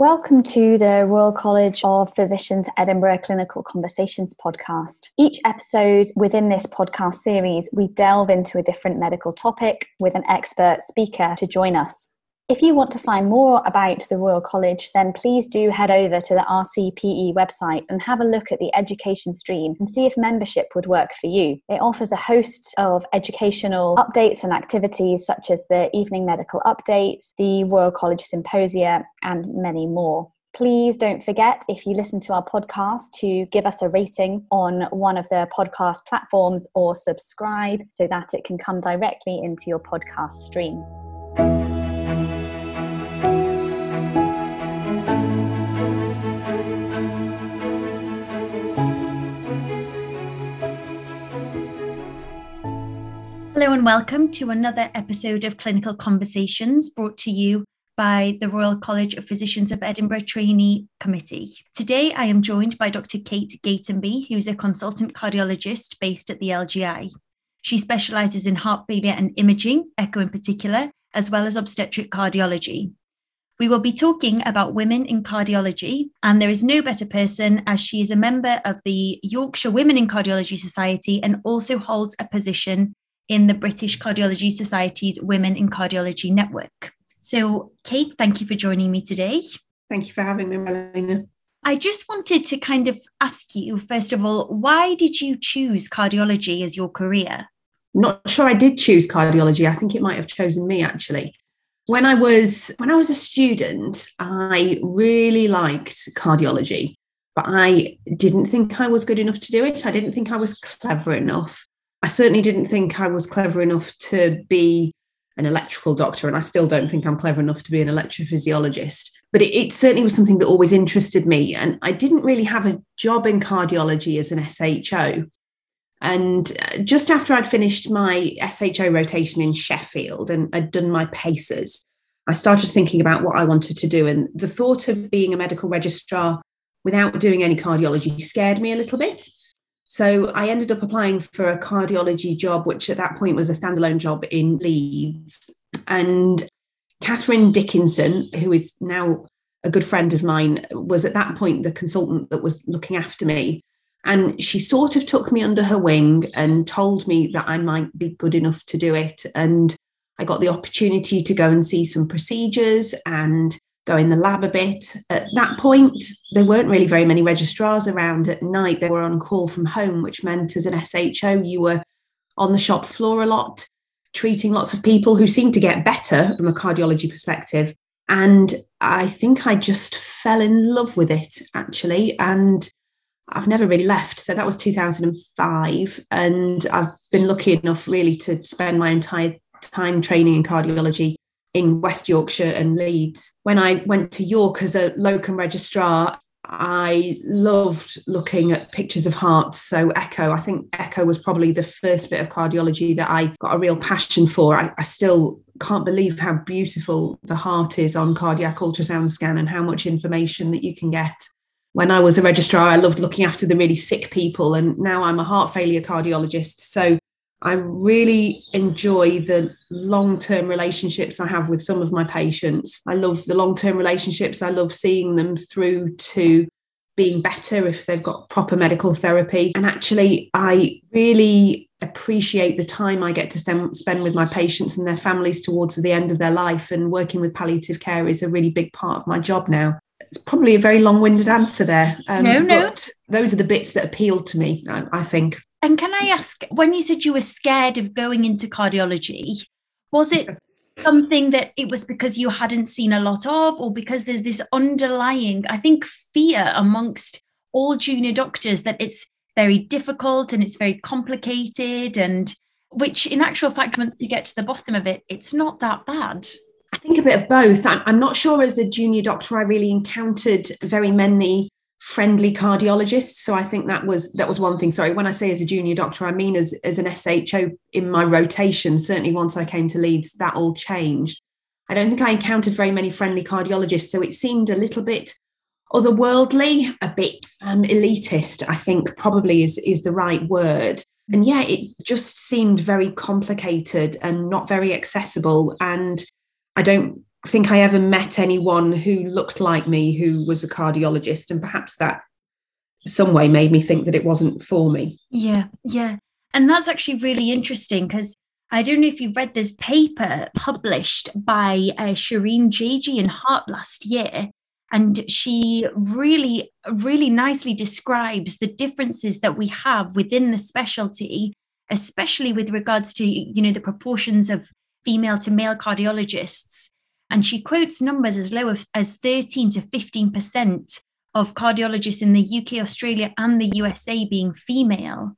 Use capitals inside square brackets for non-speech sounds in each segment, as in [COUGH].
Welcome to the Royal College of Physicians Edinburgh Clinical Conversations podcast. Each episode within this podcast series, we delve into a different medical topic with an expert speaker to join us. If you want to find more about the Royal College, then please do head over to the RCPE website and have a look at the education stream and see if membership would work for you. It offers a host of educational updates and activities such as the evening medical updates, the Royal College Symposia, and many more. Please don't forget, if you listen to our podcast, to give us a rating on one of the podcast platforms or subscribe so that it can come directly into your podcast stream. And welcome to another episode of Clinical Conversations brought to you by the Royal College of Physicians of Edinburgh Trainee Committee. Today I am joined by Dr. Kate Gatenby, who's a consultant cardiologist based at the LGI. She specialises in heart failure and imaging, echo in particular, as well as obstetric cardiology. We will be talking about women in cardiology, and there is no better person as she is a member of the Yorkshire Women in Cardiology Society and also holds a position in the British Cardiology Society's Women in Cardiology Network. So, Kate, thank you for joining me today. Thank you for having me, Melina. I just wanted to kind of ask you, first of all, why did you choose cardiology as your career? not sure I did choose cardiology. I think it might have chosen me actually. When I was when I was a student, I really liked cardiology, but I didn't think I was good enough to do it. I didn't think I was clever enough. I certainly didn't think I was clever enough to be an electrical doctor, and I still don't think I'm clever enough to be an electrophysiologist. But it, it, certainly was something that always interested me. And I didn't really have a job in cardiology as an SHO. And uh, just after I'd finished my SHO rotation in Sheffield and I'd done my paces, I started thinking about what I wanted to do. And the thought of being a medical registrar without doing any cardiology scared me a little bit. So I ended up applying for a cardiology job, which at that point was a standalone job in Leeds. And Catherine Dickinson, who is now a good friend of mine, was at that point the consultant that was looking after me. And she sort of took me under her wing and told me that I might be good enough to do it. And I got the opportunity to go and see some procedures and go in the lab a bit. At that point, there weren't really very many registrars around at night. They were on call from home, which meant as an SHO, you were on the shop floor a lot, treating lots of people who seemed to get better from a cardiology perspective. And I think I just fell in love with it actually. And I've never really left. So that was 2005. And I've been lucky enough really to spend my entire time training in cardiology in West Yorkshire and Leeds. When I went to York as a locum registrar, I loved looking at pictures of hearts. So, echo, I think echo was probably the first bit of cardiology that I got a real passion for. I, I still can't believe how beautiful the heart is on cardiac ultrasound scan and how much information that you can get. When I was a registrar, I loved looking after the really sick people, and now I'm a heart failure cardiologist. So, I really enjoy the long term relationships I have with some of my patients. I love the long term relationships. I love seeing them through to being better if they've got proper medical therapy. And actually, I really appreciate the time I get to spend with my patients and their families towards the end of their life. And working with palliative care is a really big part of my job now. It's probably a very long winded answer there. Um, no, no. those are the bits that appeal to me, I, I think. And can I ask, when you said you were scared of going into cardiology, was it [LAUGHS] something that it was because you hadn't seen a lot of, or because there's this underlying, I think, fear amongst all junior doctors that it's very difficult and it's very complicated, and which in actual fact, once you get to the bottom of it, it's not that bad. I think a bit of both. I'm, I'm not sure as a junior doctor, I really encountered very many friendly cardiologists. So I think that was that was one thing. Sorry, when I say as a junior doctor, I mean as, as an SHO in my rotation. Certainly once I came to Leeds, that all changed. I don't think I encountered very many friendly cardiologists. So it seemed a little bit otherworldly, a bit um, elitist, I think probably is, is the right word. And yeah, it just seemed very complicated and not very accessible. And I don't think I ever met anyone who looked like me who was a cardiologist, and perhaps that some way made me think that it wasn't for me. Yeah, yeah. And that's actually really interesting because I don't know if you've read this paper published by uh, Shireen Jaji in Heart last year. And she really, really nicely describes the differences that we have within the specialty, especially with regards to, you know, the proportions of female to male cardiologists. And she quotes numbers as low as 13 to 15% of cardiologists in the UK, Australia, and the USA being female.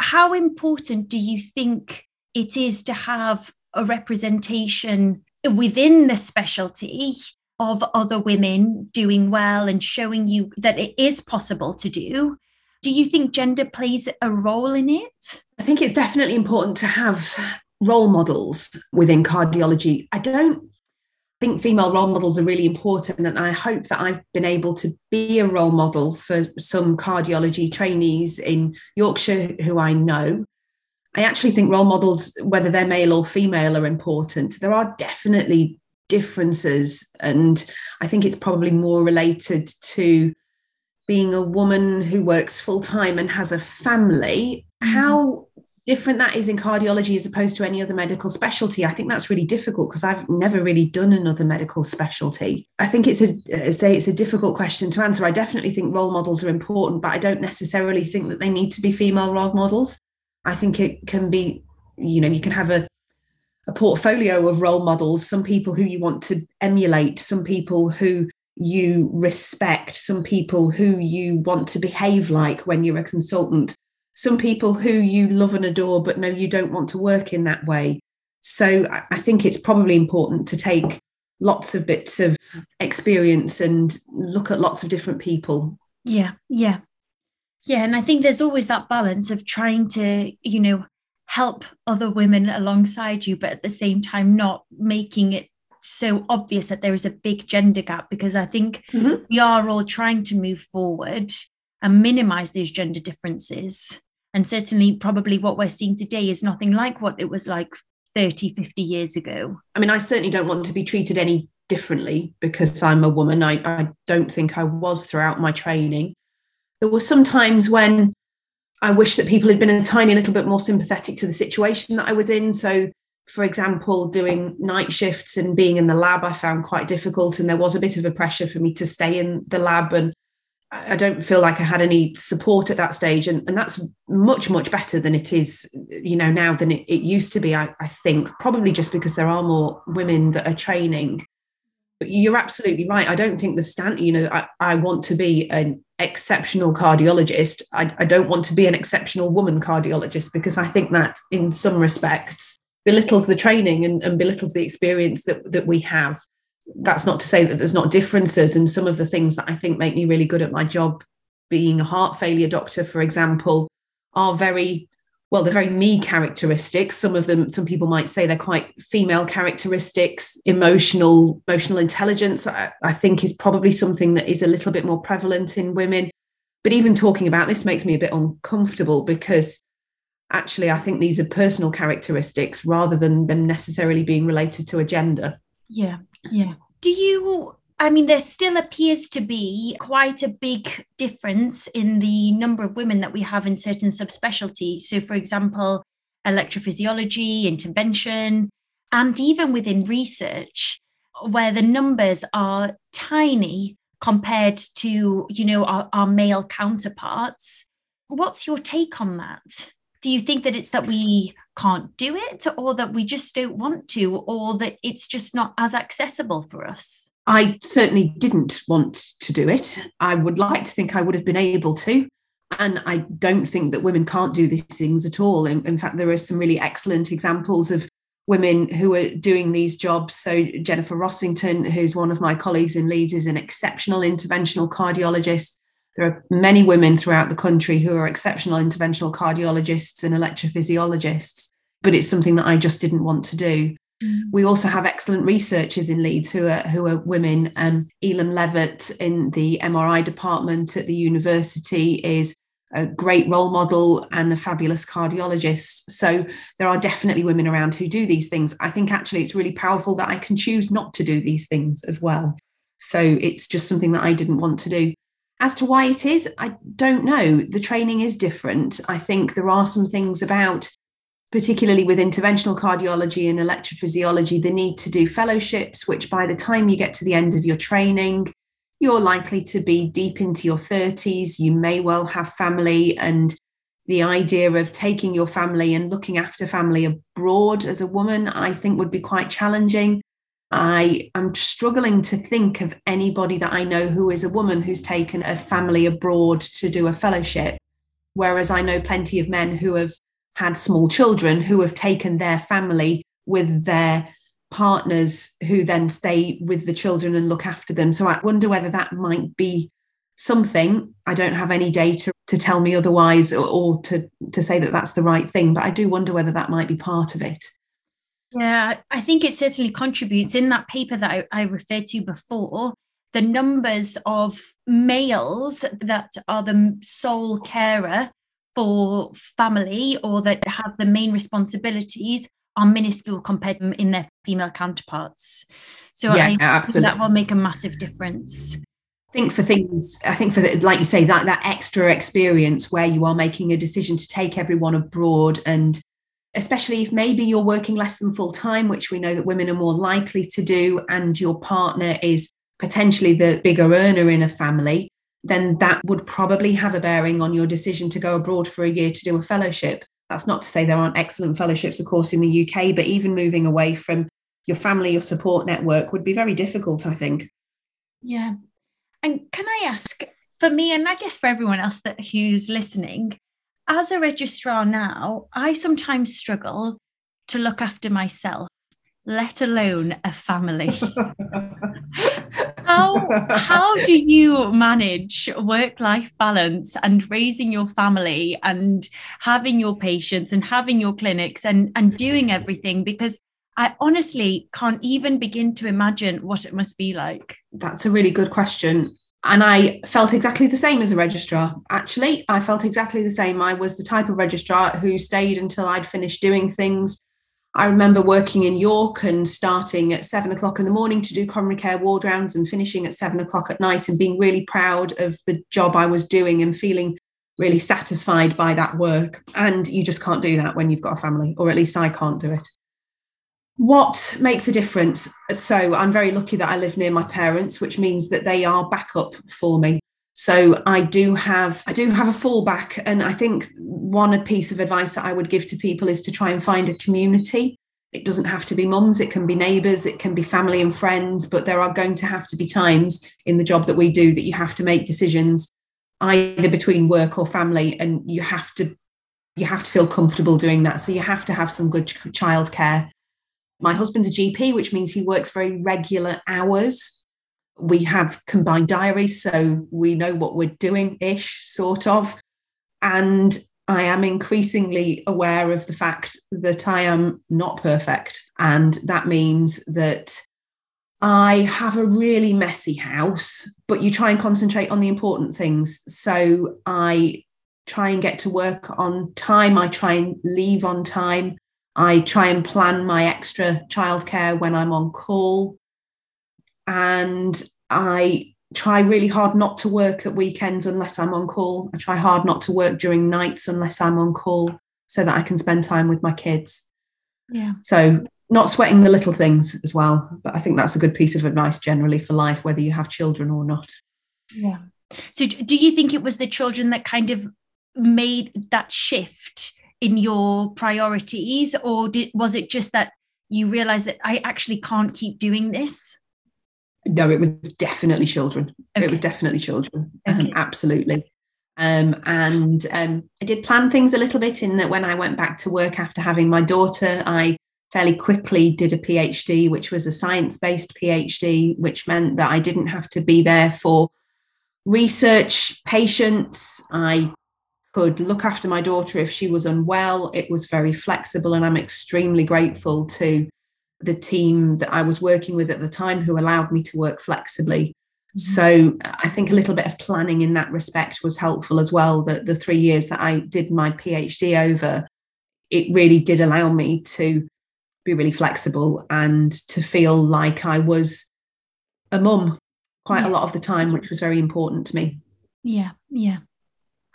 How important do you think it is to have a representation within the specialty of other women doing well and showing you that it is possible to do? Do you think gender plays a role in it? I think it's definitely important to have role models within cardiology. I don't think female role models are really important. And I hope that I've been able to be a role model for some cardiology trainees in Yorkshire who I know. I actually think role models, whether they're male or female, are important. There are definitely differences. And I think it's probably more related to being a woman who works full time and has a family. Mm-hmm. How different that is in cardiology as opposed to any other medical specialty. I think that's really difficult because I've never really done another medical specialty. I think it's a uh, say it's a difficult question to answer. I definitely think role models are important, but I don't necessarily think that they need to be female role models. I think it can be, you know, you can have a a portfolio of role models, some people who you want to emulate, some people who you respect, some people who you want to behave like when you're a consultant some people who you love and adore, but no, you don't want to work in that way. So I think it's probably important to take lots of bits of experience and look at lots of different people. Yeah, yeah. Yeah. And I think there's always that balance of trying to, you know, help other women alongside you, but at the same time, not making it so obvious that there is a big gender gap because I think mm-hmm. we are all trying to move forward and minimize those gender differences. And certainly, probably what we're seeing today is nothing like what it was like 30, 50 years ago. I mean, I certainly don't want to be treated any differently because I'm a woman. I, I don't think I was throughout my training. There were some times when I wish that people had been a tiny little bit more sympathetic to the situation that I was in. So, for example, doing night shifts and being in the lab, I found quite difficult. And there was a bit of a pressure for me to stay in the lab and I don't feel like I had any support at that stage. And, and that's much, much better than it is, you know, now than it, it used to be, I, I think, probably just because there are more women that are training. But you're absolutely right. I don't think the stand, you know, I, I want to be an exceptional cardiologist. I, I don't want to be an exceptional woman cardiologist because I think that in some respects belittles the training and, and belittles the experience that, that we have that's not to say that there's not differences and some of the things that I think make me really good at my job. Being a heart failure doctor for example are very well they're very me characteristics. Some of them some people might say they're quite female characteristics. Emotional emotional intelligence I, I think is probably something that is a little bit more prevalent in women. But even talking about this makes me a bit uncomfortable because actually i think these are personal characteristics rather than them necessarily being related to a gender. Yeah yeah. Do you I mean, there still appears to be quite a big difference in the number of women that we have in certain subspecialties. So, for example, electrophysiology, intervention, and even within research, where the numbers are tiny compared to, you know, our, our male counterparts. What's your take on that? Do you think that it's that we can't do it or that we just don't want to or that it's just not as accessible for us? I certainly didn't want to do it. I would like to think i would have been able to. And i don't think that women can't do these things at all. In, in fact there are some really excellent examples of women who are doing these jobs. So jennifer rossington who's one of my colleagues in leeds is an exceptional interventional cardiologist there are many women throughout the country who are exceptional interventional cardiologists and electrophysiologists, but it's something that I just didn't want to do. Mm. We also have excellent researchers in Leeds who are who are women. And Eylem Levelt in the MRI department at the university is a great role model and a fabulous cardiologist. So there are definitely women around who do these things. I think actually it's really powerful that I can choose not to do these things as well. So it's just something that I didn't want to do. As to why it is, I don't know. The training is different. I think there are some things about, particularly with interventional cardiology and electrophysiology, the need to do fellowships, which by the time you get to the end of your training, you're likely to be deep into your 30s. You may well have family, and the idea of taking your family and looking after family abroad as a woman, I think, would be quite challenging. I am struggling to think of anybody that I know who is a woman who's taken a family abroad to do a fellowship. Whereas I know plenty of men who have had small children who have taken their family with their partners who then stay with the children and look after them. So I wonder whether that might be something. I don't have any data to tell me otherwise or, or, to, to say that that's the right thing, but I do wonder whether that might be part of it. Yeah, I think it certainly contributes. In that paper that I, I referred to before, the numbers of males that are the sole carer for family or that have the main responsibilities are minuscule compared in their female counterparts. So yeah, I absolutely. that will make a massive difference. I think for things, I think for the, like you say, that that extra experience where you are making a decision to take everyone abroad and especially if maybe you're working less than full time, which we know that women are more likely to do, and your partner is potentially the bigger earner in a family, then that would probably have a bearing on your decision to go abroad for a year to do a fellowship. That's not to say there aren't excellent fellowships, of course, in the UK, but even moving away from your family, your support network would be very difficult, I think. Yeah. And can I ask, for me, and I guess for everyone else that who's listening, as a registrar now, I sometimes struggle to look after myself, let alone a family. how how do you manage work life balance and raising your family and having your patients and having your clinics and and doing everything because I honestly can't even begin to imagine what it must be like. That's a really good question. And I felt exactly the same as a registrar. Actually, I felt exactly the same. I was the type of registrar who stayed until I'd finished doing things I remember working in York and starting at seven o'clock in the morning to do coronary care ward rounds and finishing at seven o'clock at night and being really proud of the job I was doing and feeling really satisfied by that work. And you just can't do that when you've got a family, or at least I can't do it. What makes a difference? So I'm very lucky that I live near my parents, which means that they are backup for me. So I do have I do have a fallback, and I think one piece of advice that I would give to people is to try and find a community. It doesn't have to be mums, it can be neighbours, it can be family and friends, but there are going to have to be times in the job that we do that you have to make decisions either between work or family, and you have to you have to feel comfortable doing that. So you have to have some good childcare. My husband's a GP, which means he works very regular hours we have combined diaries, so we know what we're doing ish, sort of. And I am increasingly aware of the fact that I am not perfect. And that means that I have a really messy house, but you try and concentrate on the important things. So I try and get to work on time. I try and leave on time. I try and plan my extra childcare when I'm on call and I try really hard not to work at weekends unless I'm on call. I try hard not to work during nights unless I'm on call so that I can spend time with my kids. Yeah. So not sweating the little things as well. But I think that's a good piece of advice generally for life, whether you have children or not. Yeah. So do you think it was the children that kind of made that shift in your priorities, or did, was it just that you realized that I actually can't keep doing this? no, it was definitely children. Okay. It was definitely children. Um, okay. Um, absolutely. Um, and um, I did plan things a little bit in that when I went back to work after having my daughter, I fairly quickly did a PhD, which was a science based PhD, which meant that I didn't have to be there for research patients. I could look after my daughter if she was unwell. It was very flexible, and I'm extremely grateful to the team that I was working with at the time who allowed me to work flexibly. Mm-hmm. So I think a little bit of planning in that respect was helpful as well. That the three years that I did my PhD over, it really did allow me to be really flexible and to feel like I was a mum quite yeah. a lot of the time, which was very important to me. Yeah, yeah.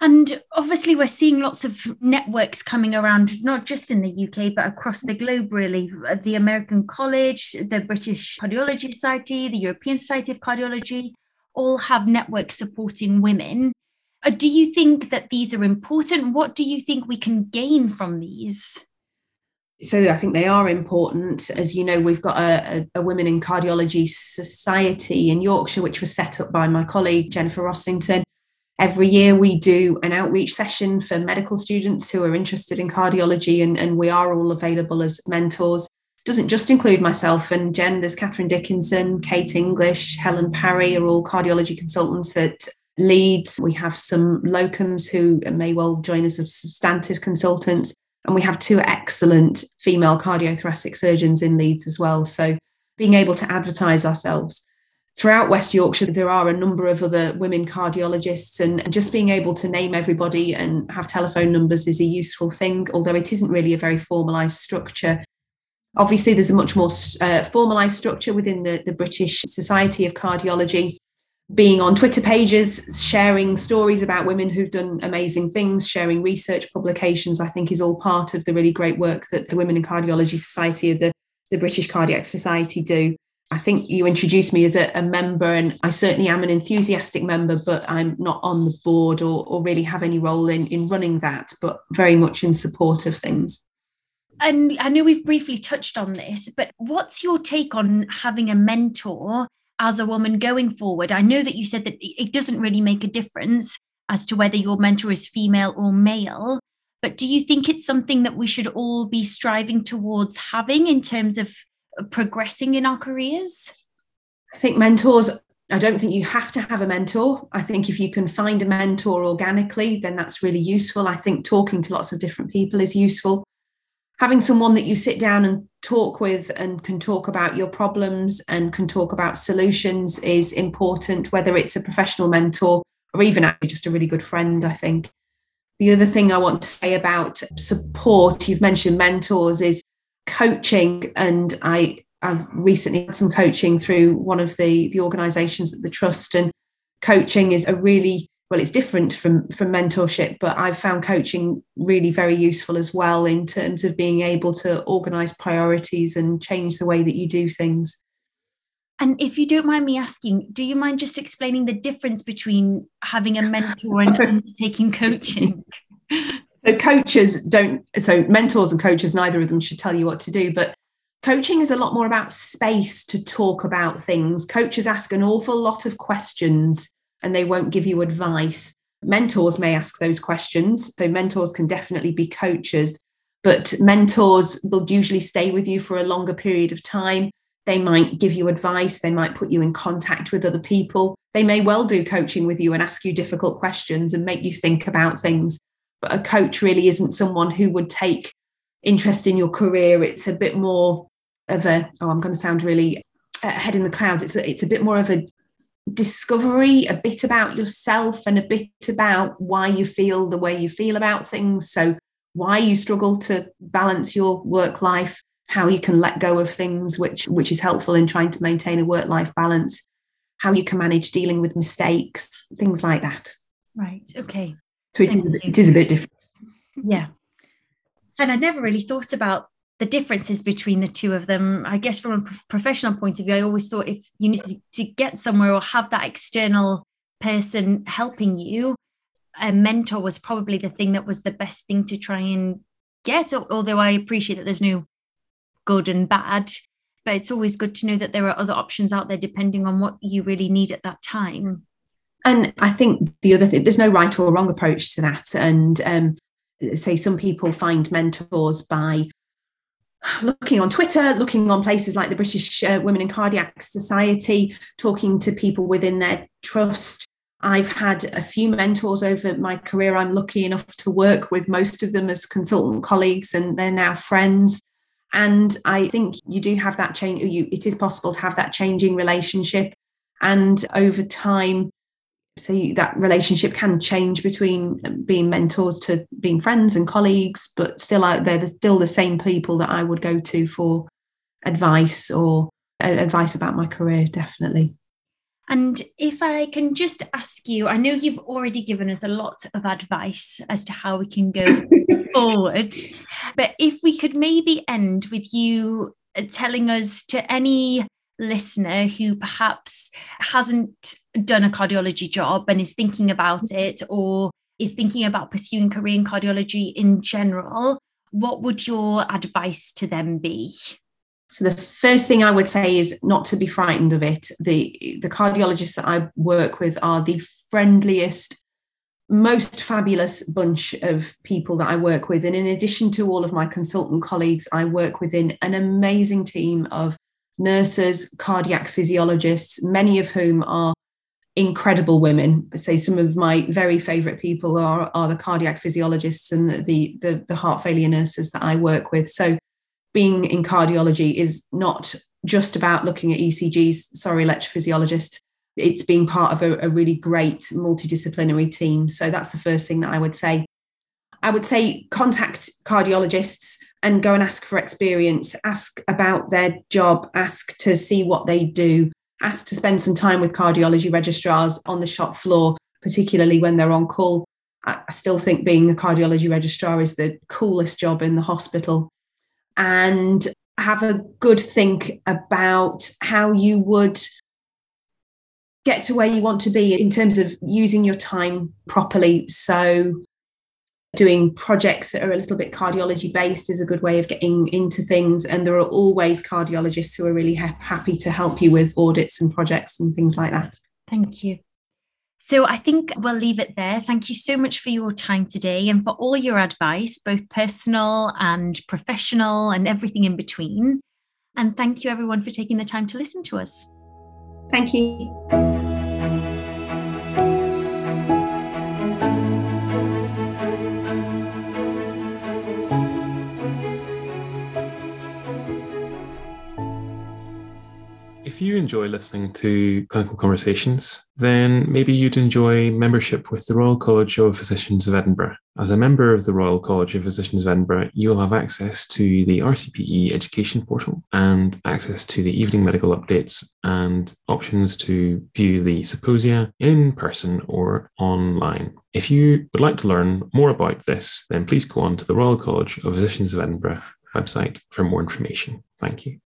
And obviously, we're seeing lots of networks coming around, not just in the UK, but across the globe, really. The American College, the British Cardiology Society, the European Society of Cardiology all have networks supporting women. Uh, do you think that these are important? What do you think we can gain from these? So I think they are important. As you know, we've got a, a, Women in Cardiology Society in Yorkshire, which was set up by my colleague Jennifer Rossington. Every year we do an outreach session for medical students who are interested in cardiology, and, and we are all available as mentors. Doesn't just include myself and Jen, there's Catherine Dickinson, Kate English, Helen Parry are all cardiology consultants at Leeds. We have some locums who may well join us as substantive consultants. And we have two excellent female cardiothoracic surgeons in Leeds as well. So being able to advertise ourselves. Throughout West Yorkshire, there are a number of other women cardiologists, and just being able to name everybody and have telephone numbers is a useful thing, although it isn't really a very formalised structure. Obviously, there's a much more uh, formalised structure within the, the British Society of Cardiology, being on Twitter pages, sharing stories about women who've done amazing things, sharing research publications, I think is all part of the really great work that the Women in Cardiology Society of the, the British Cardiac Society do. I think you introduced me as a, a, member, and I certainly am an enthusiastic member, but I'm not on the board or, or really have any role in, in running that, but very much in support of things. And I know we've briefly touched on this, but what's your take on having a mentor as a woman going forward? I know that you said that it doesn't really make a difference as to whether your mentor is female or male, but do you think it's something that we should all be striving towards having in terms of progressing in our careers? I think mentors I don't think you have to have a mentor. I think if you can find a mentor organically, then that's really useful. I think talking to lots of different people is useful having someone that you sit down and talk with and can talk about your problems and can talk about solutions is important, whether it's a professional mentor or even actually just a really good friend, I think. The other thing I want to say about support, you've mentioned mentors, is coaching. And I, I've recently had some coaching through one of the, the organizations at the Trust. And coaching is a really well it's different from from mentorship but i've found coaching really very useful as well in terms of being able to organize priorities and change the way that you do things and if you don't mind me asking do you mind just explaining the difference between having a mentor and [LAUGHS] taking coaching [LAUGHS] so coaches don't so mentors and coaches neither of them should tell you what to do but coaching is a lot more about space to talk about things coaches ask an awful lot of questions and they won't give you advice. Mentors may ask those questions. So, mentors can definitely be coaches, but mentors will usually stay with you for a longer period of time. They might give you advice, they might put you in contact with other people. They may well do coaching with you and ask you difficult questions and make you think about things. A coach really isn't someone who would take interest in your career. It's a bit more of a, oh, I'm going to sound really uh, head in the clouds. It's a, it's a bit more of a discovery, a bit about yourself, and a bit about why you feel the way you feel about things. So, why you struggle to balance your work life, how you can let go of things, which which is helpful in trying to maintain a work life balance, how you can manage dealing with mistakes, things like that. Right. Okay. So it is, it is a bit different. Yeah. And I never really thought about the differences between the two of them. I guess from a professional point of view, I always thought if you need to get somewhere or have that external person helping you, a mentor was probably the thing that was the best thing to try and get. Although I appreciate that there's no good and bad, but it's always good to know that there are other options out there depending on what you really need at that time. And I think the other thing, there's no right or wrong approach to that. And um, say some people find mentors by looking on Twitter, looking on places like the British uh, Women in Cardiac Society, talking to people within their trust. I've had a few mentors over my career. I'm lucky enough to work with most of them as consultant colleagues, and they're now friends. And I think you do have that change. You, it is possible to have that changing relationship. And over time, so that relationship can change between um, being mentors to being friends and colleagues, but still out there, they're still the same people that I would go to for advice or uh, advice about my career, definitely. And if I can just ask you, I know you've already given us a lot of advice as to how we can go [LAUGHS] forward, but if we could maybe end with you uh, telling us to any listener who perhaps hasn't done a cardiology job and is thinking about mm-hmm. it or is thinking about pursuing career in cardiology in general, what would your advice to them be? So the first thing I would say is not to be frightened of it. The the cardiologists that I work with are the friendliest, most fabulous bunch of people that I work with. And in addition to all of my consultant colleagues, I work within an amazing team of nurses, cardiac physiologists, many of whom are incredible women. I say some of my very favorite people are, are the cardiac physiologists and the, the, the heart failure nurses that I work with. So being in cardiology is not just about looking at ECGs, sorry, electrophysiologists. It's being part of a, a really great multidisciplinary team. So that's the first thing that I would say. I would say contact cardiologists and go and ask for experience, ask about their job, ask to see what they do, ask to spend some time with cardiology registrars on the shop floor, particularly when they're on call. I still think being a cardiology registrar is the coolest job in the hospital. And have a good think about how you would get to where you want to be in terms of using your time properly. So, doing projects that are a little bit cardiology based is a good way of getting into things. And there are always cardiologists who are really ha- happy to help you with audits and projects and things like that. Thank you. So I think we'll leave it there. Thank you so much for your time today and for all your advice, both personal and professional and everything in between. And thank you everyone for taking the time to listen to us. Thank you. You enjoy listening to clinical conversations, then maybe you'd enjoy membership with the Royal College of Physicians of Edinburgh. As a member of the Royal College of Physicians of Edinburgh, you'll have access to the RCPE education portal and access to the evening medical updates and options to view the symposia in person or online. If you would like to learn more about this, then please go on to the Royal College of Physicians of Edinburgh website for more information. Thank you.